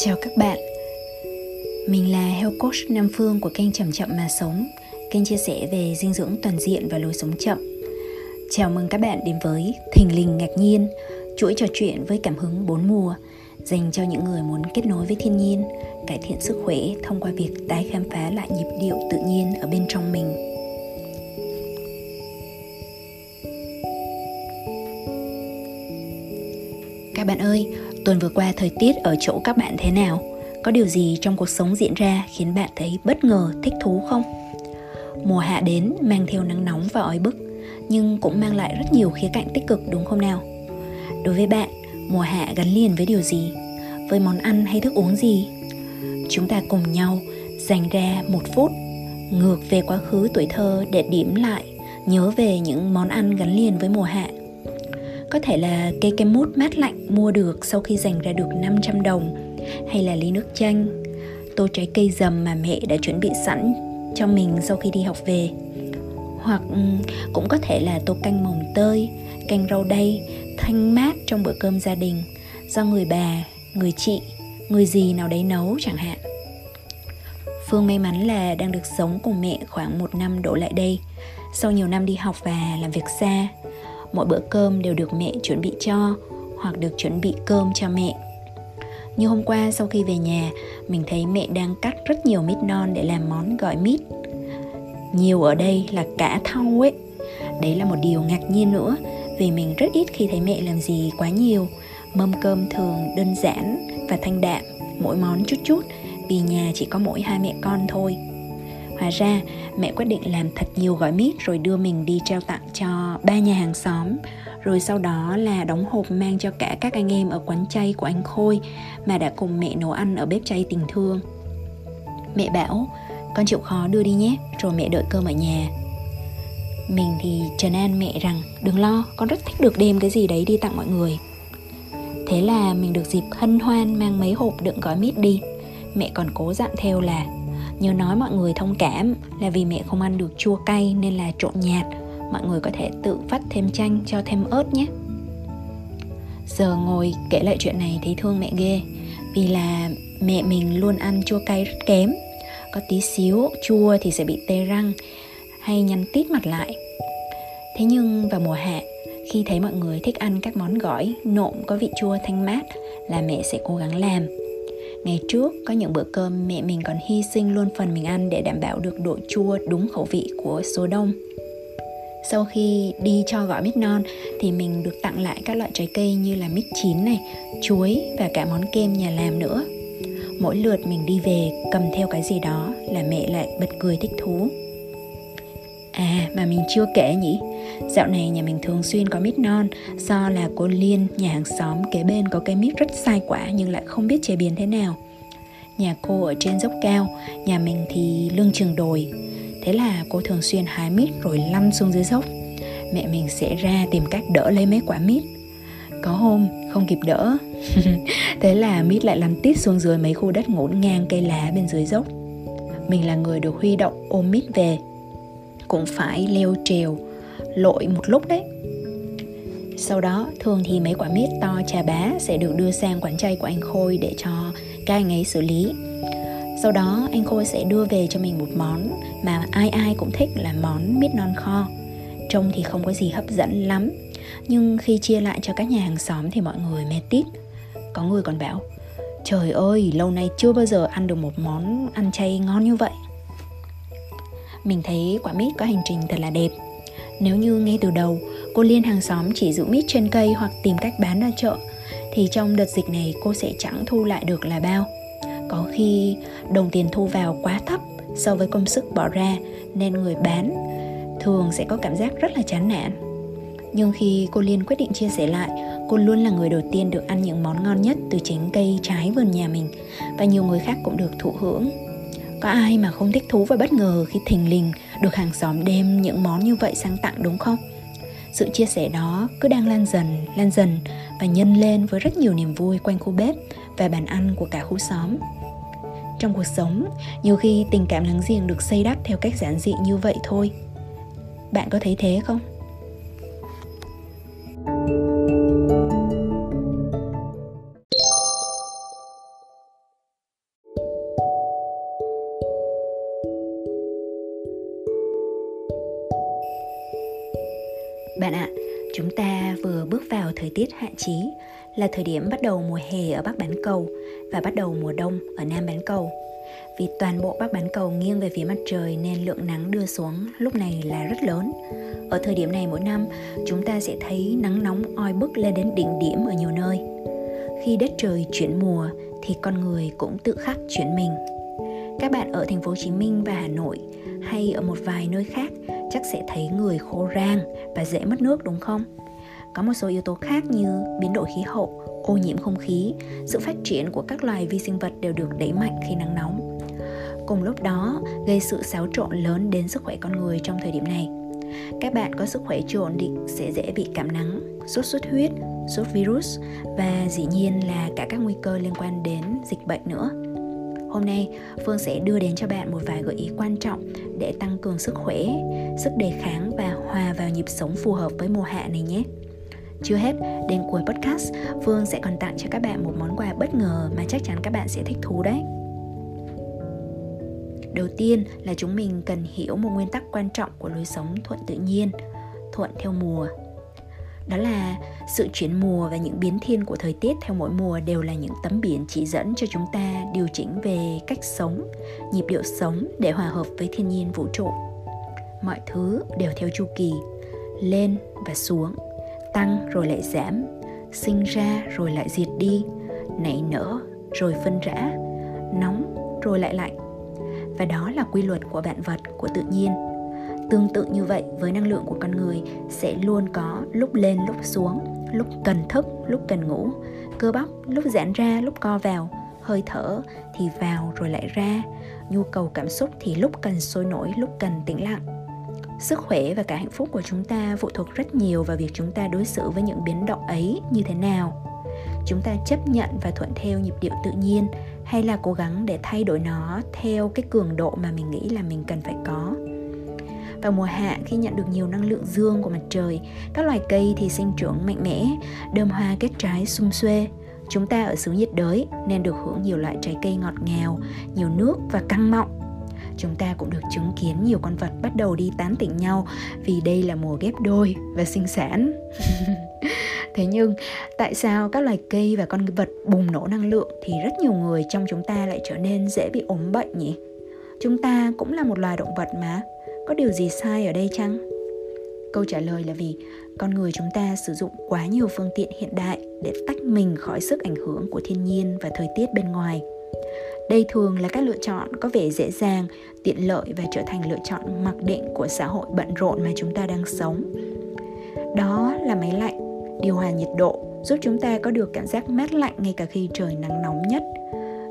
Chào các bạn. Mình là Health Coach Nam Phương của kênh Chậm Chậm Mà Sống. Kênh chia sẻ về dinh dưỡng toàn diện và lối sống chậm. Chào mừng các bạn đến với Thình Lình Ngạc Nhiên Chuỗi trò chuyện với cảm hứng bốn mùa Dành cho những người muốn kết nối với thiên nhiên Cải thiện sức khỏe thông qua việc tái khám phá lại nhịp điệu tự nhiên ở bên trong mình. Các bạn ơi, tuần vừa qua thời tiết ở chỗ các bạn thế nào? Có điều gì trong cuộc sống diễn ra khiến bạn thấy bất ngờ, thích thú không? Mùa hạ đến mang theo nắng nóng và oi bức, nhưng cũng mang lại rất nhiều khía cạnh tích cực đúng không nào? Đối với bạn, mùa hạ gắn liền với điều gì? Với món ăn hay thức uống gì? Chúng ta cùng nhau dành ra một phút ngược về quá khứ tuổi thơ để điểm lại nhớ về những món ăn gắn liền với mùa hạ có thể là cây kem mút mát lạnh mua được sau khi dành ra được 500 đồng Hay là ly nước chanh Tô trái cây dầm mà mẹ đã chuẩn bị sẵn cho mình sau khi đi học về. Hoặc cũng có thể là tô canh mồng tơi, canh rau đay, thanh mát trong bữa cơm gia đình Do người bà, người chị, người gì nào đấy nấu chẳng hạn. Phương may mắn là đang được sống cùng mẹ khoảng một năm đổ lại đây. Sau nhiều năm đi học và làm việc xa mỗi bữa cơm đều được mẹ chuẩn bị cho, hoặc được chuẩn bị cơm cho mẹ. Như hôm qua sau khi về nhà, mình thấy mẹ đang cắt rất nhiều mít non để làm món gọi mít. Nhiều ở đây là cả thau ấy. Đấy là một điều ngạc nhiên nữa, vì mình rất ít khi thấy mẹ làm gì quá nhiều. Mâm cơm thường đơn giản và thanh đạm, mỗi món chút chút, vì nhà chỉ có mỗi hai mẹ con thôi. Hóa ra mẹ quyết định làm thật nhiều gói mít rồi đưa mình đi trao tặng cho ba nhà hàng xóm rồi sau đó là đóng hộp mang cho cả các anh em ở quán chay của anh Khôi mà đã cùng mẹ nấu ăn ở bếp chay tình thương. Mẹ bảo, con chịu khó đưa đi nhé, rồi mẹ đợi cơm ở nhà. Mình thì trần an mẹ rằng đừng lo, con rất thích được đem cái gì đấy đi tặng mọi người. Thế là mình được dịp hân hoan mang mấy hộp đựng gói mít đi. Mẹ còn cố dặn theo là Nhớ nói mọi người thông cảm là vì mẹ không ăn được chua cay nên là trộn nhạt. Mọi người có thể tự vắt thêm chanh cho thêm ớt nhé. Giờ ngồi kể lại chuyện này thấy thương mẹ ghê. Vì là mẹ mình luôn ăn chua cay rất kém. Có tí xíu chua thì sẽ bị tê răng Hay nhăn tít mặt lại. Thế nhưng vào mùa hạ, Khi thấy mọi người thích ăn các món gỏi Nộm có vị chua thanh mát Là mẹ sẽ cố gắng làm. Ngày trước có những bữa cơm mẹ mình còn hy sinh luôn phần mình ăn để đảm bảo được độ chua đúng khẩu vị của số đông. Sau khi đi cho gỏi mít non thì mình được tặng lại các loại trái cây như là mít chín này, chuối và cả món kem nhà làm nữa. Mỗi lượt mình đi về cầm theo cái gì đó là mẹ lại bật cười thích thú. À mà mình chưa kể nhỉ Dạo này nhà mình thường xuyên có mít non Do là cô Liên, nhà hàng xóm kế bên có cây mít rất sai quả Nhưng lại không biết chế biến thế nào. Nhà cô ở trên dốc cao Nhà mình thì lưng chừng đồi. Thế là cô thường xuyên hái mít rồi lăn xuống dưới dốc. Mẹ mình sẽ ra tìm cách đỡ lấy mấy quả mít. Có hôm không kịp đỡ Thế là mít lại lăn tít xuống dưới mấy khu đất ngổn ngang cây lá bên dưới dốc. Mình là người được huy động ôm mít về. Cũng phải leo trèo lội một lúc đấy. Sau đó, thường thì mấy quả mít to trà bá sẽ được đưa sang quán chay của anh Khôi để cho các anh ấy xử lý. Sau đó, anh Khôi sẽ đưa về cho mình một món mà ai ai cũng thích là món mít non kho. Trông thì không có gì hấp dẫn lắm, nhưng khi chia lại cho các nhà hàng xóm thì mọi người mê tít. Có người còn bảo, trời ơi, lâu nay chưa bao giờ ăn được một món ăn chay ngon như vậy. Mình thấy quả mít có hành trình thật là đẹp nếu như ngay từ đầu, cô liên hàng xóm chỉ giữ mít trên cây hoặc tìm cách bán ra chợ, thì trong đợt dịch này cô sẽ chẳng thu lại được là bao. Có khi, đồng tiền thu vào quá thấp so với công sức bỏ ra, nên người bán thường sẽ có cảm giác rất là chán nản. Nhưng khi cô liên quyết định chia sẻ lại, cô luôn là người đầu tiên được ăn những món ngon nhất từ chính cây trái vườn nhà mình, và nhiều người khác cũng được thụ hưởng. Có ai mà không thích thú và bất ngờ khi thình lình được hàng xóm đem những món như vậy sang tặng đúng không? Sự chia sẻ đó cứ đang lan dần, lan dần và nhân lên với rất nhiều niềm vui quanh khu bếp và bàn ăn của cả khu xóm. Trong cuộc sống, nhiều khi tình cảm láng giềng được xây đắp theo cách giản dị như vậy thôi. Bạn có thấy thế không? Bạn tiết hạn chế là thời điểm bắt đầu mùa hè ở Bắc Bán Cầu và bắt đầu mùa đông ở Nam Bán Cầu. Vì toàn bộ Bắc Bán Cầu nghiêng về phía mặt trời nên lượng nắng đưa xuống lúc này là rất lớn. Ở thời điểm này mỗi năm, chúng ta sẽ thấy nắng nóng oi bức lên đến đỉnh điểm ở nhiều nơi. Khi đất trời chuyển mùa thì con người cũng tự khắc chuyển mình. Các bạn ở thành phố Hồ Chí Minh và Hà Nội hay ở một vài nơi khác chắc sẽ thấy người khô rang và dễ mất nước đúng không? Có một số yếu tố khác như biến đổi khí hậu, ô nhiễm không khí, sự phát triển của các loài vi sinh vật đều được đẩy mạnh khi nắng nóng. Cùng lúc đó, gây sự xáo trộn lớn đến sức khỏe con người trong thời điểm này. Các bạn có sức khỏe chưa ổn định sẽ dễ bị cảm nắng, sốt xuất huyết, sốt virus và dĩ nhiên là cả các nguy cơ liên quan đến dịch bệnh nữa. Hôm nay, Phương sẽ đưa đến cho bạn một vài gợi ý quan trọng để tăng cường sức khỏe, sức đề kháng và hòa vào nhịp sống phù hợp với mùa hạ này nhé. Chưa hết, đến cuối podcast, Phương sẽ còn tặng cho các bạn một món quà bất ngờ mà chắc chắn các bạn sẽ thích thú đấy. Đầu tiên là chúng mình cần hiểu một nguyên tắc quan trọng của lối sống thuận tự nhiên, thuận theo mùa. Đó là sự chuyển mùa và những biến thiên của thời tiết theo mỗi mùa đều là những tấm biển chỉ dẫn cho chúng ta điều chỉnh về cách sống nhịp điệu sống để hòa hợp với thiên nhiên vũ trụ. Mọi thứ đều theo chu kỳ lên và xuống tăng rồi lại giảm sinh ra rồi lại diệt đi nảy nở rồi phân rã nóng rồi lại lạnh. Và đó là quy luật của vạn vật của tự nhiên. Tương tự như vậy với năng lượng của con người sẽ luôn có lúc lên lúc xuống, lúc cần thức, lúc cần ngủ, cơ bắp lúc giãn ra, lúc co vào, hơi thở thì vào rồi lại ra, nhu cầu cảm xúc thì lúc cần sôi nổi, lúc cần tĩnh lặng. Sức khỏe và cả hạnh phúc của chúng ta phụ thuộc rất nhiều vào việc chúng ta đối xử với những biến động ấy như thế nào. Chúng ta chấp nhận và thuận theo nhịp điệu tự nhiên hay là cố gắng để thay đổi nó theo cái cường độ mà mình nghĩ là mình cần phải có vào mùa hạ khi nhận được nhiều năng lượng dương của mặt trời, các loài cây thì sinh trưởng mạnh mẽ, đơm hoa kết trái sum xuê. Chúng ta ở xứ nhiệt đới nên được hưởng nhiều loại trái cây ngọt ngào, nhiều nước và căng mọng. Chúng ta cũng được chứng kiến nhiều con vật bắt đầu đi tán tỉnh nhau, vì đây là mùa ghép đôi và sinh sản. Thế nhưng, tại sao các loài cây và con vật bùng nổ năng lượng thì rất nhiều người trong chúng ta lại trở nên dễ bị ốm bệnh nhỉ? Chúng ta cũng là một loài động vật mà có điều gì sai ở đây chăng câu trả lời là vì con người chúng ta sử dụng quá nhiều phương tiện hiện đại để tách mình khỏi sức ảnh hưởng của thiên nhiên và thời tiết bên ngoài đây thường là các lựa chọn có vẻ dễ dàng, tiện lợi và trở thành lựa chọn mặc định của xã hội bận rộn mà chúng ta đang sống. Đó là máy lạnh, điều hòa nhiệt độ, giúp chúng ta có được cảm giác mát lạnh ngay cả khi trời nắng nóng nhất.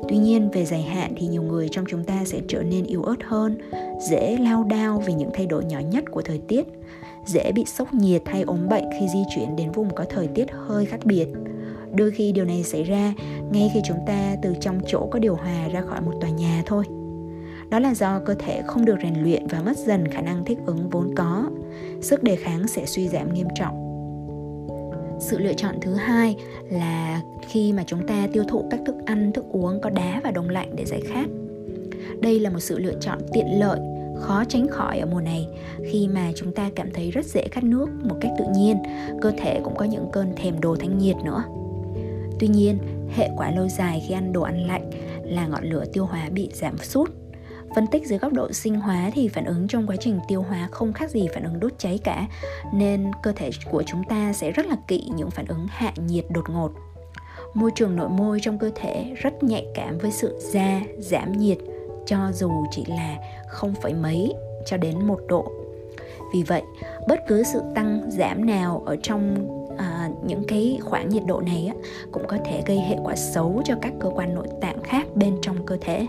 Tuy nhiên, về dài hạn thì nhiều người trong chúng ta sẽ trở nên yếu ớt hơn, dễ lao đao vì những thay đổi nhỏ nhất của thời tiết, dễ bị sốc nhiệt hay ốm bệnh khi di chuyển đến vùng có thời tiết hơi khác biệt đôi khi điều này xảy ra ngay khi chúng ta từ trong chỗ có điều hòa ra khỏi một tòa nhà thôi. Đó là do cơ thể không được rèn luyện và mất dần khả năng thích ứng vốn có. Sức đề kháng sẽ suy giảm nghiêm trọng. Sự lựa chọn thứ hai là khi mà chúng ta tiêu thụ các thức ăn, thức uống có đá và đông lạnh để giải khát. Đây là một sự lựa chọn tiện lợi, khó tránh khỏi ở mùa này. Khi mà chúng ta cảm thấy rất dễ khát nước một cách tự nhiên, cơ thể cũng có những cơn thèm đồ thanh nhiệt nữa tuy nhiên hệ quả lâu dài khi ăn đồ ăn lạnh là ngọn lửa tiêu hóa bị giảm sút Phân tích dưới góc độ sinh hóa thì phản ứng trong quá trình tiêu hóa không khác gì phản ứng đốt cháy cả, nên cơ thể của chúng ta sẽ rất là kỵ những phản ứng hạ nhiệt đột ngột. Môi trường nội môi trong cơ thể rất nhạy cảm với sự da giảm nhiệt cho dù chỉ là không phải mấy cho đến một độ. Vì vậy, bất cứ sự tăng giảm nào ở trong những cái khoảng nhiệt độ này á, cũng có thể gây hệ quả xấu cho các cơ quan nội tạng khác bên trong cơ thể.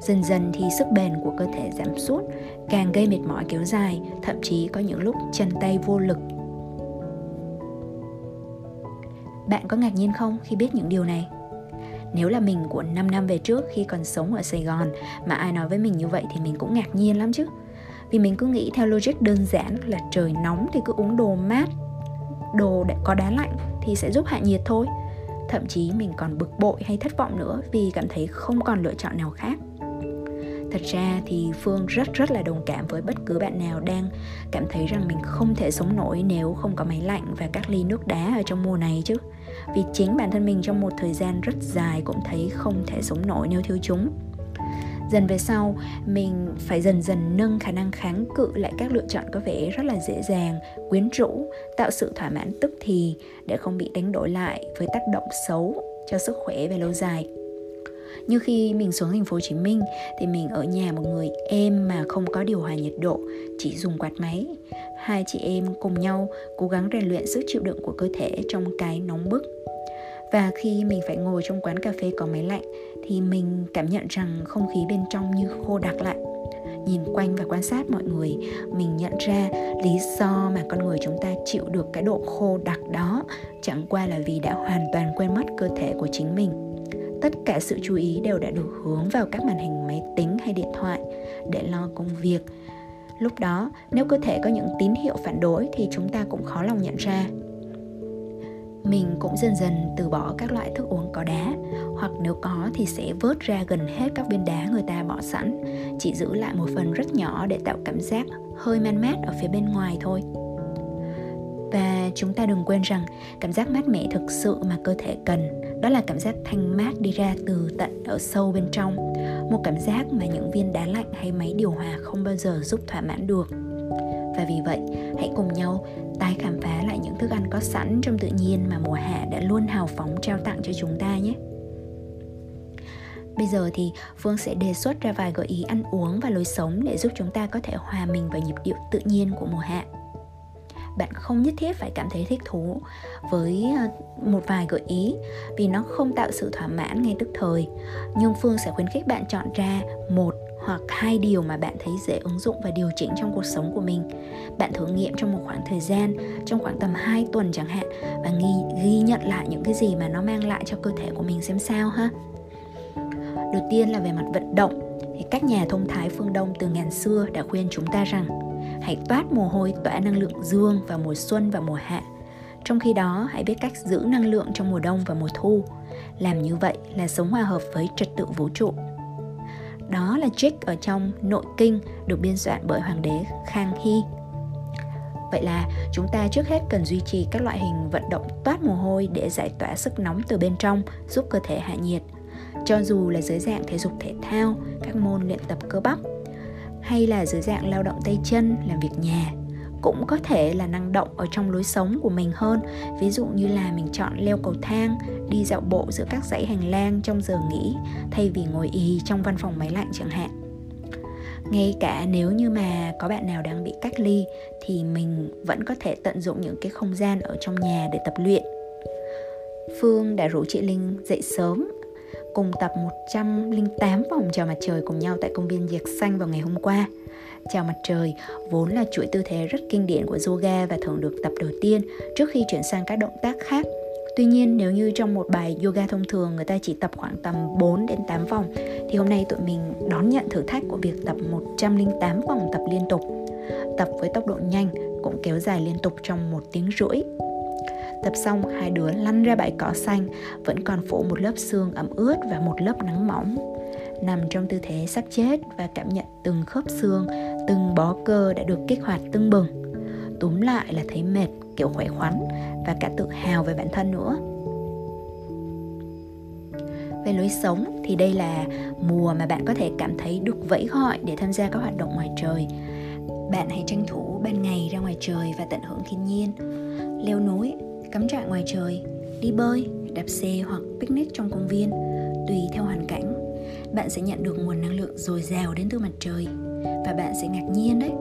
Dần dần thì sức bền của cơ thể giảm sút, càng gây mệt mỏi kéo dài, thậm chí có những lúc chân tay vô lực. Bạn có ngạc nhiên không khi biết những điều này? Nếu là mình của 5 năm về trước khi còn sống ở Sài Gòn mà ai nói với mình như vậy thì mình cũng ngạc nhiên lắm chứ. Vì mình cứ nghĩ theo logic đơn giản là trời nóng thì cứ uống đồ mát, đồ có đá lạnh thì sẽ giúp hạ nhiệt thôi. Thậm chí mình còn bực bội hay thất vọng nữa vì cảm thấy không còn lựa chọn nào khác. Thật ra thì phương rất rất là đồng cảm với bất cứ bạn nào đang cảm thấy rằng mình không thể sống nổi nếu không có máy lạnh và các ly nước đá ở trong mùa này chứ. Vì chính bản thân mình trong một thời gian rất dài cũng thấy không thể sống nổi nếu thiếu chúng dần về sau mình phải dần dần nâng khả năng kháng cự lại các lựa chọn có vẻ rất là dễ dàng quyến rũ tạo sự thỏa mãn tức thì để không bị đánh đổi lại với tác động xấu cho sức khỏe về lâu dài như khi mình xuống thành phố Hồ Chí Minh thì mình ở nhà một người em mà không có điều hòa nhiệt độ, chỉ dùng quạt máy. Hai chị em cùng nhau cố gắng rèn luyện sức chịu đựng của cơ thể trong cái nóng bức. Và khi mình phải ngồi trong quán cà phê có máy lạnh thì mình cảm nhận rằng không khí bên trong như khô đặc lại. Nhìn quanh và quan sát mọi người, mình nhận ra lý do mà con người chúng ta chịu được cái độ khô đặc đó chẳng qua là vì đã hoàn toàn quên mất cơ thể của chính mình. Tất cả sự chú ý đều đã được hướng vào các màn hình máy tính hay điện thoại để lo công việc. Lúc đó, nếu cơ thể có những tín hiệu phản đối thì chúng ta cũng khó lòng nhận ra mình cũng dần dần từ bỏ các loại thức uống có đá. Hoặc nếu có thì sẽ vớt ra gần hết các viên đá người ta bỏ sẵn. Chỉ giữ lại một phần rất nhỏ để tạo cảm giác hơi man mát ở phía bên ngoài thôi. Và chúng ta đừng quên rằng cảm giác mát mẻ thực sự mà cơ thể cần, đó là cảm giác thanh mát đi ra từ tận ở sâu bên trong. Một cảm giác mà những viên đá lạnh hay máy điều hòa không bao giờ giúp thỏa mãn được và vì vậy, hãy cùng nhau tái khám phá lại những thức ăn có sẵn trong tự nhiên mà mùa hạ đã luôn hào phóng trao tặng cho chúng ta nhé. Bây giờ thì Phương sẽ đề xuất ra vài gợi ý ăn uống và lối sống để giúp chúng ta có thể hòa mình vào nhịp điệu tự nhiên của mùa hạ. Bạn không nhất thiết phải cảm thấy thích thú với ờ, một vài gợi ý vì nó không tạo sự thỏa mãn ngay tức thời. Nhưng phương sẽ khuyến khích bạn chọn ra một hoặc hai điều mà bạn thấy dễ ứng dụng và điều chỉnh trong cuộc sống của mình. Bạn thử nghiệm trong một khoảng thời gian, trong khoảng tầm 2 tuần chẳng hạn và ghi, ghi nhận lại những cái gì mà nó mang lại cho cơ thể của mình xem sao ha. Đầu tiên là về mặt vận động thì các nhà thông thái phương Đông từ ngàn xưa đã khuyên chúng ta rằng hãy toát mồ hôi tỏa năng lượng dương vào mùa xuân và mùa hạ. Trong khi đó, hãy biết cách giữ năng lượng trong mùa đông và mùa thu. Làm như vậy là sống hòa hợp với trật tự vũ trụ. Đó là trích ở trong nội kinh được biên soạn bởi Hoàng đế Khang Hy. Vậy là chúng ta trước hết cần duy trì các loại hình vận động toát mồ hôi để giải tỏa sức nóng từ bên trong, giúp cơ thể hạ nhiệt. Cho dù là dưới dạng thể dục thể thao, các môn luyện tập cơ bắp, hay là dưới dạng lao động tay chân, làm việc nhà, cũng có thể là năng động ở trong lối sống của mình hơn. Ví dụ như là mình chọn leo cầu thang, đi dạo bộ giữa các dãy hành lang trong giờ nghỉ, thay vì ngồi y trong văn phòng máy lạnh chẳng hạn. Ngay cả nếu như mà có bạn nào đang bị cách ly, thì mình vẫn có thể tận dụng những cái không gian ở trong nhà để tập luyện. Phương đã rủ chị Linh dậy sớm, cùng tập 108 vòng tròn mặt trời cùng nhau tại công viên Diệt Xanh vào ngày hôm qua. Chào mặt trời vốn là chuỗi tư thế rất kinh điển của yoga và thường được tập đầu tiên trước khi chuyển sang các động tác khác. Tuy nhiên nếu như trong một bài yoga thông thường người ta chỉ tập khoảng tầm 4 đến 8 vòng thì hôm nay tụi mình đón nhận thử thách của việc tập 108 vòng tập liên tục. Tập với tốc độ nhanh cũng kéo dài liên tục trong một tiếng rưỡi Tập xong, hai đứa lăn ra bãi cỏ xanh, vẫn còn phủ một lớp xương ẩm ướt và một lớp nắng mỏng. Nằm trong tư thế sắc chết và cảm nhận từng khớp xương, từng bó cơ đã được kích hoạt tưng bừng. Túm lại là thấy mệt, kiểu khỏe khoắn và cả tự hào về bản thân nữa. Về lối sống thì đây là mùa mà bạn có thể cảm thấy được vẫy gọi để tham gia các hoạt động ngoài trời. Bạn hãy tranh thủ ban ngày ra ngoài trời và tận hưởng thiên nhiên. Leo núi cắm trại ngoài trời, đi bơi, đạp xe hoặc picnic trong công viên, tùy theo hoàn cảnh, bạn sẽ nhận được nguồn năng lượng dồi dào đến từ mặt trời và bạn sẽ ngạc nhiên đấy.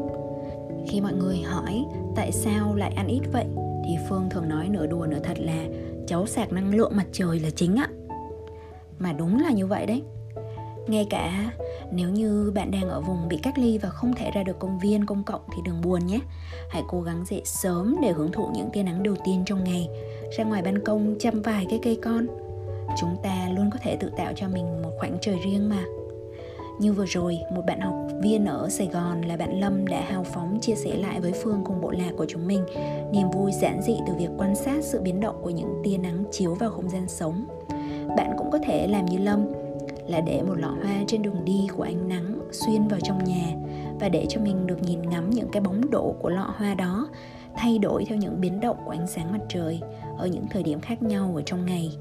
Khi mọi người hỏi, tại sao lại ăn ít vậy thì Phương thường nói nửa đùa nửa thật là cháu sạc năng lượng mặt trời là chính ạ. Mà đúng là như vậy đấy. Ngay cả nếu như bạn đang ở vùng bị cách ly và không thể ra được công viên, công cộng thì đừng buồn nhé. Hãy cố gắng dậy sớm để hưởng thụ những tia nắng đầu tiên trong ngày. Ra ngoài ban công chăm vài cái cây con. Chúng ta luôn có thể tự tạo cho mình một khoảng trời riêng mà. Như vừa rồi, một bạn học viên ở Sài Gòn là bạn Lâm đã hào phóng chia sẻ lại với Phương cùng bộ lạc của chúng mình niềm vui giản dị từ việc quan sát sự biến động của những tia nắng chiếu vào không gian sống. Bạn cũng có thể làm như Lâm, là để một lọ hoa trên đường đi của ánh nắng xuyên vào trong nhà và để cho mình được nhìn ngắm những cái bóng đổ của lọ hoa đó thay đổi theo những biến động của ánh sáng mặt trời ở những thời điểm khác nhau ở trong ngày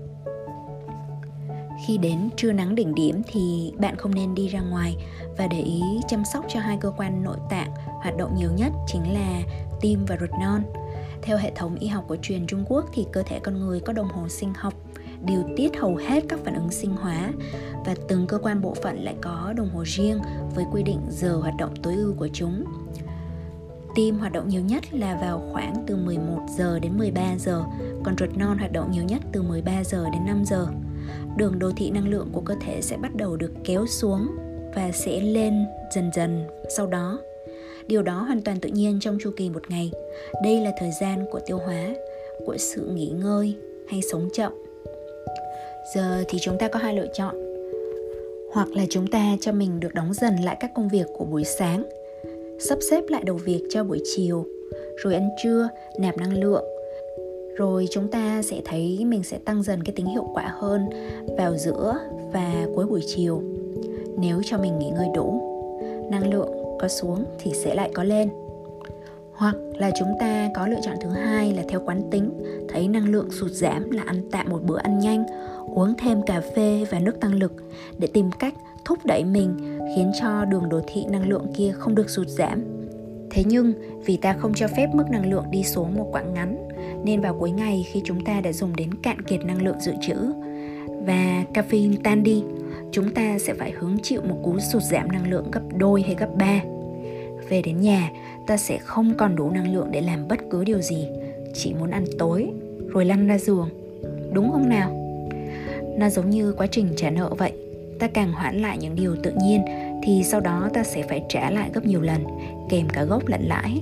khi đến trưa nắng đỉnh điểm thì bạn không nên đi ra ngoài và để ý chăm sóc cho hai cơ quan nội tạng hoạt động nhiều nhất chính là tim và ruột non theo hệ thống y học của truyền Trung Quốc thì cơ thể con người có đồng hồ sinh học điều tiết hầu hết các phản ứng sinh hóa và từng cơ quan bộ phận lại có đồng hồ riêng với quy định giờ hoạt động tối ưu của chúng. Tim hoạt động nhiều nhất là vào khoảng từ 11 giờ đến 13 giờ, còn ruột non hoạt động nhiều nhất từ 13 giờ đến 5 giờ. Đường đô thị năng lượng của cơ thể sẽ bắt đầu được kéo xuống và sẽ lên dần dần sau đó. Điều đó hoàn toàn tự nhiên trong chu kỳ một ngày. Đây là thời gian của tiêu hóa, của sự nghỉ ngơi hay sống chậm giờ thì chúng ta có hai lựa chọn hoặc là chúng ta cho mình được đóng dần lại các công việc của buổi sáng sắp xếp lại đầu việc cho buổi chiều rồi ăn trưa nạp năng lượng rồi chúng ta sẽ thấy mình sẽ tăng dần cái tính hiệu quả hơn vào giữa và cuối buổi chiều. Nếu cho mình nghỉ ngơi đủ, năng lượng có xuống thì sẽ lại có lên. Hoặc là chúng ta có lựa chọn thứ hai là theo quán tính, thấy năng lượng sụt giảm là ăn tạm một bữa ăn nhanh, uống thêm cà phê và nước tăng lực để tìm cách thúc đẩy mình, khiến cho đường đồ thị năng lượng kia không được sụt giảm. Thế nhưng vì ta không cho phép mức năng lượng đi xuống một quãng ngắn nên vào cuối ngày khi chúng ta đã dùng đến cạn kiệt năng lượng dự trữ và caffeine tan đi, chúng ta sẽ phải hứng chịu một cú sụt giảm năng lượng gấp đôi hay gấp ba. Về đến nhà, ta sẽ không còn đủ năng lượng để làm bất cứ điều gì, chỉ muốn ăn tối rồi lăn ra giường. Đúng không nào? Nó giống như quá trình trả nợ vậy, ta càng hoãn lại những điều tự nhiên thì sau đó ta sẽ phải trả lại gấp nhiều lần, kèm cả gốc lẫn lãi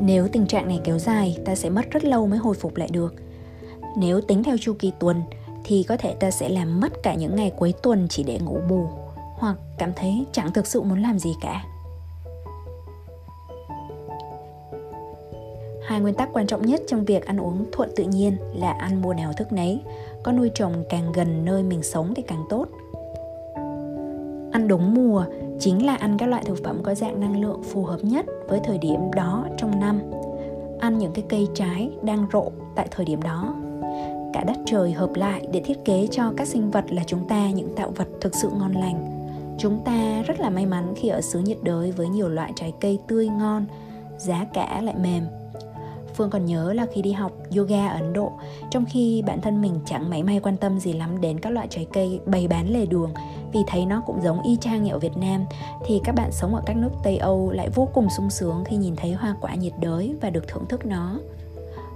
nếu tình trạng này kéo dài ta sẽ mất rất lâu mới hồi phục lại được nếu tính theo chu kỳ tuần thì có thể ta sẽ làm mất cả những ngày cuối tuần chỉ để ngủ bù hoặc cảm thấy chẳng thực sự muốn làm gì cả Hai nguyên tắc quan trọng nhất trong việc ăn uống thuận tự nhiên là ăn mùa nào thức nấy, có nuôi trồng càng gần nơi mình sống thì càng tốt. Ăn đúng mùa chính là ăn các loại thực phẩm có dạng năng lượng phù hợp nhất với thời điểm đó trong năm. Ăn những cái cây trái đang rộ tại thời điểm đó. Cả đất trời hợp lại để thiết kế cho các sinh vật là chúng ta những tạo vật thực sự ngon lành. Chúng ta rất là may mắn khi ở xứ nhiệt đới với nhiều loại trái cây tươi ngon, giá cả lại mềm Phương còn nhớ là khi đi học yoga ở Ấn Độ, trong khi bản thân mình chẳng mấy may quan tâm gì lắm đến các loại trái cây bày bán lề đường vì thấy nó cũng giống y chang như ở Việt Nam thì các bạn sống ở các nước Tây Âu lại vô cùng sung sướng khi nhìn thấy hoa quả nhiệt đới và được thưởng thức nó.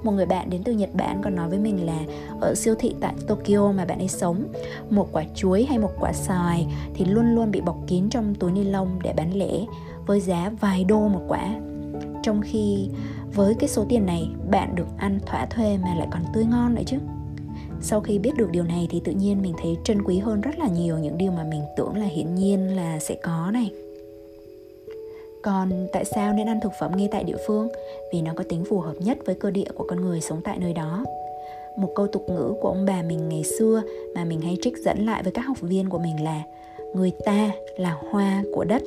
Một người bạn đến từ Nhật Bản còn nói với mình là ở siêu thị tại Tokyo mà bạn ấy sống, một quả chuối hay một quả xoài thì luôn luôn bị bọc kín trong túi ni lông để bán lẻ với giá vài đô một quả. Trong khi với cái số tiền này bạn được ăn thỏa thuê mà lại còn tươi ngon nữa chứ sau khi biết được điều này thì tự nhiên mình thấy trân quý hơn rất là nhiều những điều mà mình tưởng là hiển nhiên là sẽ có này. Còn tại sao nên ăn thực phẩm ngay tại địa phương? Vì nó có tính phù hợp nhất với cơ địa của con người sống tại nơi đó. Một câu tục ngữ của ông bà mình ngày xưa mà mình hay trích dẫn lại với các học viên của mình là người ta là hoa của đất.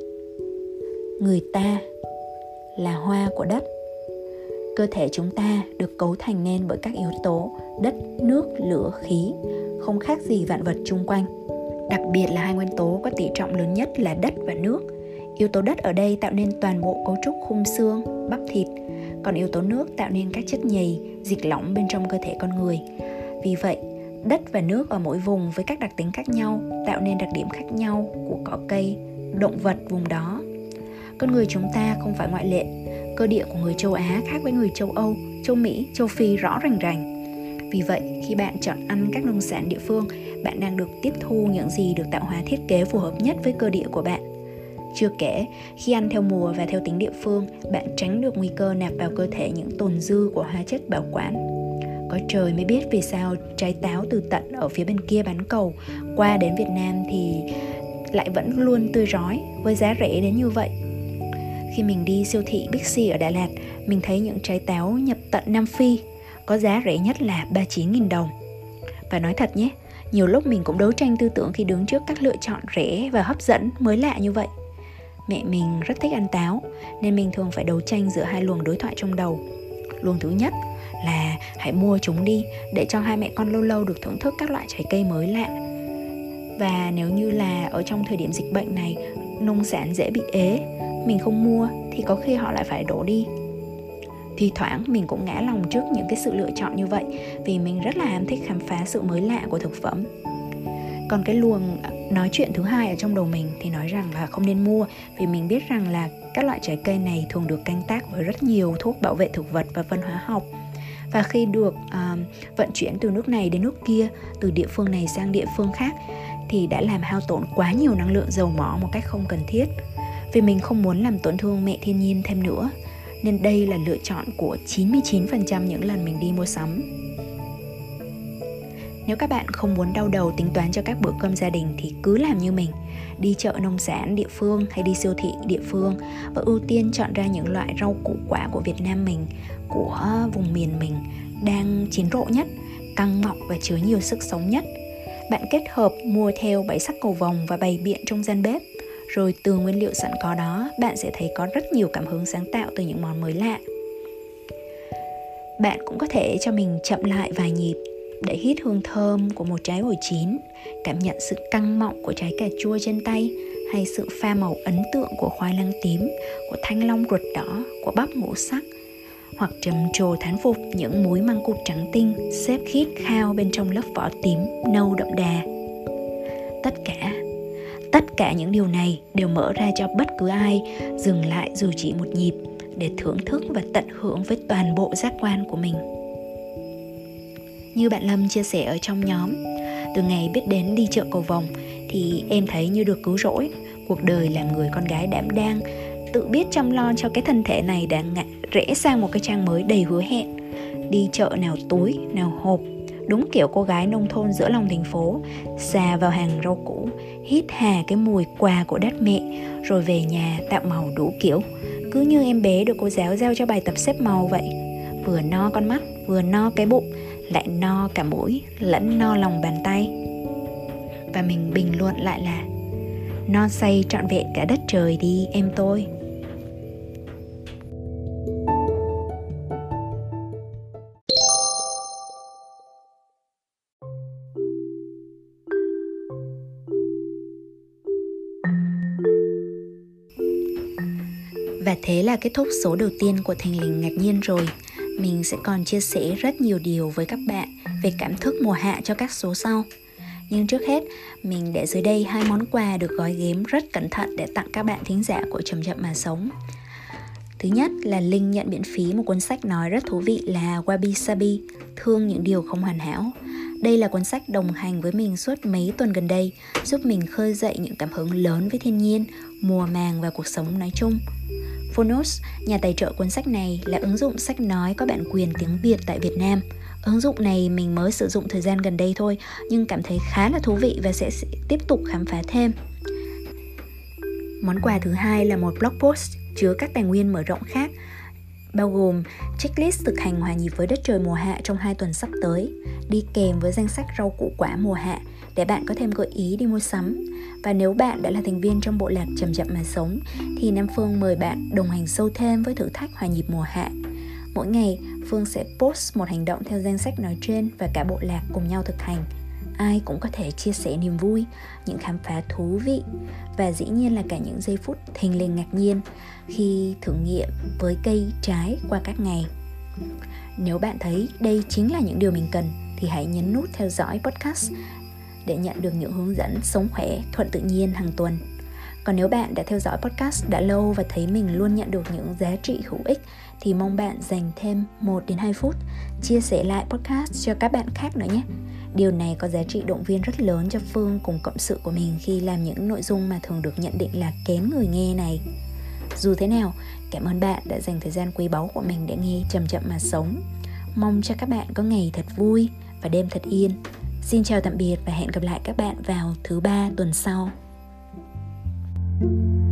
Người ta là hoa của đất cơ thể chúng ta được cấu thành nên bởi các yếu tố đất, nước, lửa, khí, không khác gì vạn vật chung quanh. Đặc biệt là hai nguyên tố có tỷ trọng lớn nhất là đất và nước. Yếu tố đất ở đây tạo nên toàn bộ cấu trúc khung xương, bắp thịt. Còn yếu tố nước tạo nên các chất nhầy, dịch lỏng bên trong cơ thể con người. Vì vậy, đất và nước ở mỗi vùng với các đặc tính khác nhau tạo nên đặc điểm khác nhau của cỏ cây, động vật vùng đó. Con người chúng ta không phải ngoại lệ cơ địa của người châu Á khác với người châu Âu, châu Mỹ, châu Phi rõ rành rành. Vì vậy, khi bạn chọn ăn các nông sản địa phương, bạn đang được tiếp thu những gì được tạo hóa thiết kế phù hợp nhất với cơ địa của bạn. Chưa kể, khi ăn theo mùa và theo tính địa phương, bạn tránh được nguy cơ nạp vào cơ thể những tồn dư của hóa chất bảo quản. Có trời mới biết vì sao trái táo từ tận ở phía bên kia bán cầu qua đến Việt Nam thì lại vẫn luôn tươi rói với giá rẻ đến như vậy khi mình đi siêu thị Bixi ở Đà Lạt, mình thấy những trái táo nhập tận Nam Phi có giá rẻ nhất là 39.000 đồng. Và nói thật nhé, nhiều lúc mình cũng đấu tranh tư tưởng khi đứng trước các lựa chọn rẻ và hấp dẫn mới lạ như vậy. Mẹ mình rất thích ăn táo nên mình thường phải đấu tranh giữa hai luồng đối thoại trong đầu. Luồng thứ nhất là hãy mua chúng đi để cho hai mẹ con lâu lâu được thưởng thức các loại trái cây mới lạ. Và nếu như là ở trong thời điểm dịch bệnh này nông sản dễ bị ế mình không mua thì có khi họ lại phải đổ đi. Thì thoảng mình cũng ngã lòng trước những cái sự lựa chọn như vậy vì mình rất là ham thích khám phá sự mới lạ của thực phẩm. Còn cái luồng nói chuyện thứ hai ở trong đầu mình thì nói rằng là không nên mua vì mình biết rằng là các loại trái cây này thường được canh tác với rất nhiều thuốc bảo vệ thực vật và phân hóa học. Và khi được uh, vận chuyển từ nước này đến nước kia từ địa phương này sang địa phương khác thì đã làm hao tổn quá nhiều năng lượng dầu mỏ một cách không cần thiết vì mình không muốn làm tổn thương mẹ thiên nhiên thêm nữa nên đây là lựa chọn của 99% những lần mình đi mua sắm. Nếu các bạn không muốn đau đầu tính toán cho các bữa cơm gia đình thì cứ làm như mình, đi chợ nông sản địa phương hay đi siêu thị địa phương và ưu tiên chọn ra những loại rau củ quả của Việt Nam mình, của vùng miền mình đang chín rộ nhất, căng mọng và chứa nhiều sức sống nhất. Bạn kết hợp mua theo bảy sắc cầu vồng và bày biện trong gian bếp rồi từ nguyên liệu sẵn có đó, bạn sẽ thấy có rất nhiều cảm hứng sáng tạo từ những món mới lạ. Bạn cũng có thể cho mình chậm lại vài nhịp để hít hương thơm của một trái ổi chín, cảm nhận sự căng mọng của trái cà chua trên tay hay sự pha màu ấn tượng của khoai lang tím, của thanh long ruột đỏ, của bắp ngũ sắc, hoặc trầm trồ thán phục những múi măng cụt trắng tinh xếp khít khao bên trong lớp vỏ tím nâu đậm đà. Tất cả tất cả những điều này đều mở ra cho bất cứ ai dừng lại dù chỉ một nhịp để thưởng thức và tận hưởng với toàn bộ giác quan của mình. Như bạn lâm chia sẻ ở trong nhóm, từ ngày biết đến đi chợ cầu vồng thì em thấy như được cứu rỗi. Cuộc đời làm người con gái đảm đang, tự biết chăm lo cho cái thân thể này đã ngã rẽ sang một cái trang mới đầy hứa hẹn. Đi chợ nào túi, nào hộp đúng kiểu cô gái nông thôn giữa lòng thành phố. Xà vào hàng rau củ, hít hà cái mùi quà của đất mẹ, rồi về nhà tạo màu đủ kiểu. Cứ như em bé được cô giáo giao cho bài tập xếp màu vậy. Vừa no con mắt, vừa no cái bụng, lại no cả mũi, lẫn no lòng bàn tay. Và mình bình luận lại là no say trọn vẹn cả đất trời đi, em tôi. Là kết thúc số đầu tiên của Thành Lình ngạc nhiên rồi Mình sẽ còn chia sẻ rất nhiều điều với các bạn về cảm thức mùa hạ cho các số sau nhưng trước hết, mình để dưới đây hai món quà được gói ghém rất cẩn thận để tặng các bạn thính giả của Chậm Chậm Mà Sống. Thứ nhất là Linh nhận miễn phí một cuốn sách nói rất thú vị là Wabi Sabi, Thương những điều không hoàn hảo. Đây là cuốn sách đồng hành với mình suốt mấy tuần gần đây, giúp mình khơi dậy những cảm hứng lớn với thiên nhiên, mùa màng và cuộc sống nói chung. Phonos, nhà tài trợ cuốn sách này là ứng dụng sách nói có bản quyền tiếng Việt tại Việt Nam. Ứng dụng này mình mới sử dụng thời gian gần đây thôi, nhưng cảm thấy khá là thú vị và sẽ, tiếp tục khám phá thêm. Món quà thứ hai là một blog post chứa các tài nguyên mở rộng khác bao gồm checklist thực hành hòa nhịp với đất trời mùa hạ trong hai tuần sắp tới, đi kèm với danh sách rau củ quả mùa hạ để bạn có thêm gợi ý đi mua sắm. Và nếu bạn đã là thành viên trong bộ lạc chậm chậm mà sống thì Nam Phương mời bạn đồng hành sâu thêm với thử thách hòa nhịp mùa hạ. Mỗi ngày, Phương sẽ post một hành động theo danh sách nói trên và cả bộ lạc cùng nhau thực hành ai cũng có thể chia sẻ niềm vui những khám phá thú vị và dĩ nhiên là cả những giây phút thình lình ngạc nhiên khi thử nghiệm với cây trái qua các ngày nếu bạn thấy đây chính là những điều mình cần thì hãy nhấn nút theo dõi podcast để nhận được những hướng dẫn sống khỏe thuận tự nhiên hàng tuần còn nếu bạn đã theo dõi podcast đã lâu và thấy mình luôn nhận được những giá trị hữu ích thì mong bạn dành thêm 1 đến 2 phút chia sẻ lại podcast cho các bạn khác nữa nhé. Điều này có giá trị động viên rất lớn cho Phương cùng cộng sự của mình khi làm những nội dung mà thường được nhận định là kén người nghe này. Dù thế nào, cảm ơn bạn đã dành thời gian quý báu của mình để nghe chậm chậm mà sống. Mong cho các bạn có ngày thật vui và đêm thật yên. Xin chào tạm biệt và hẹn gặp lại các bạn vào thứ ba tuần sau. thank you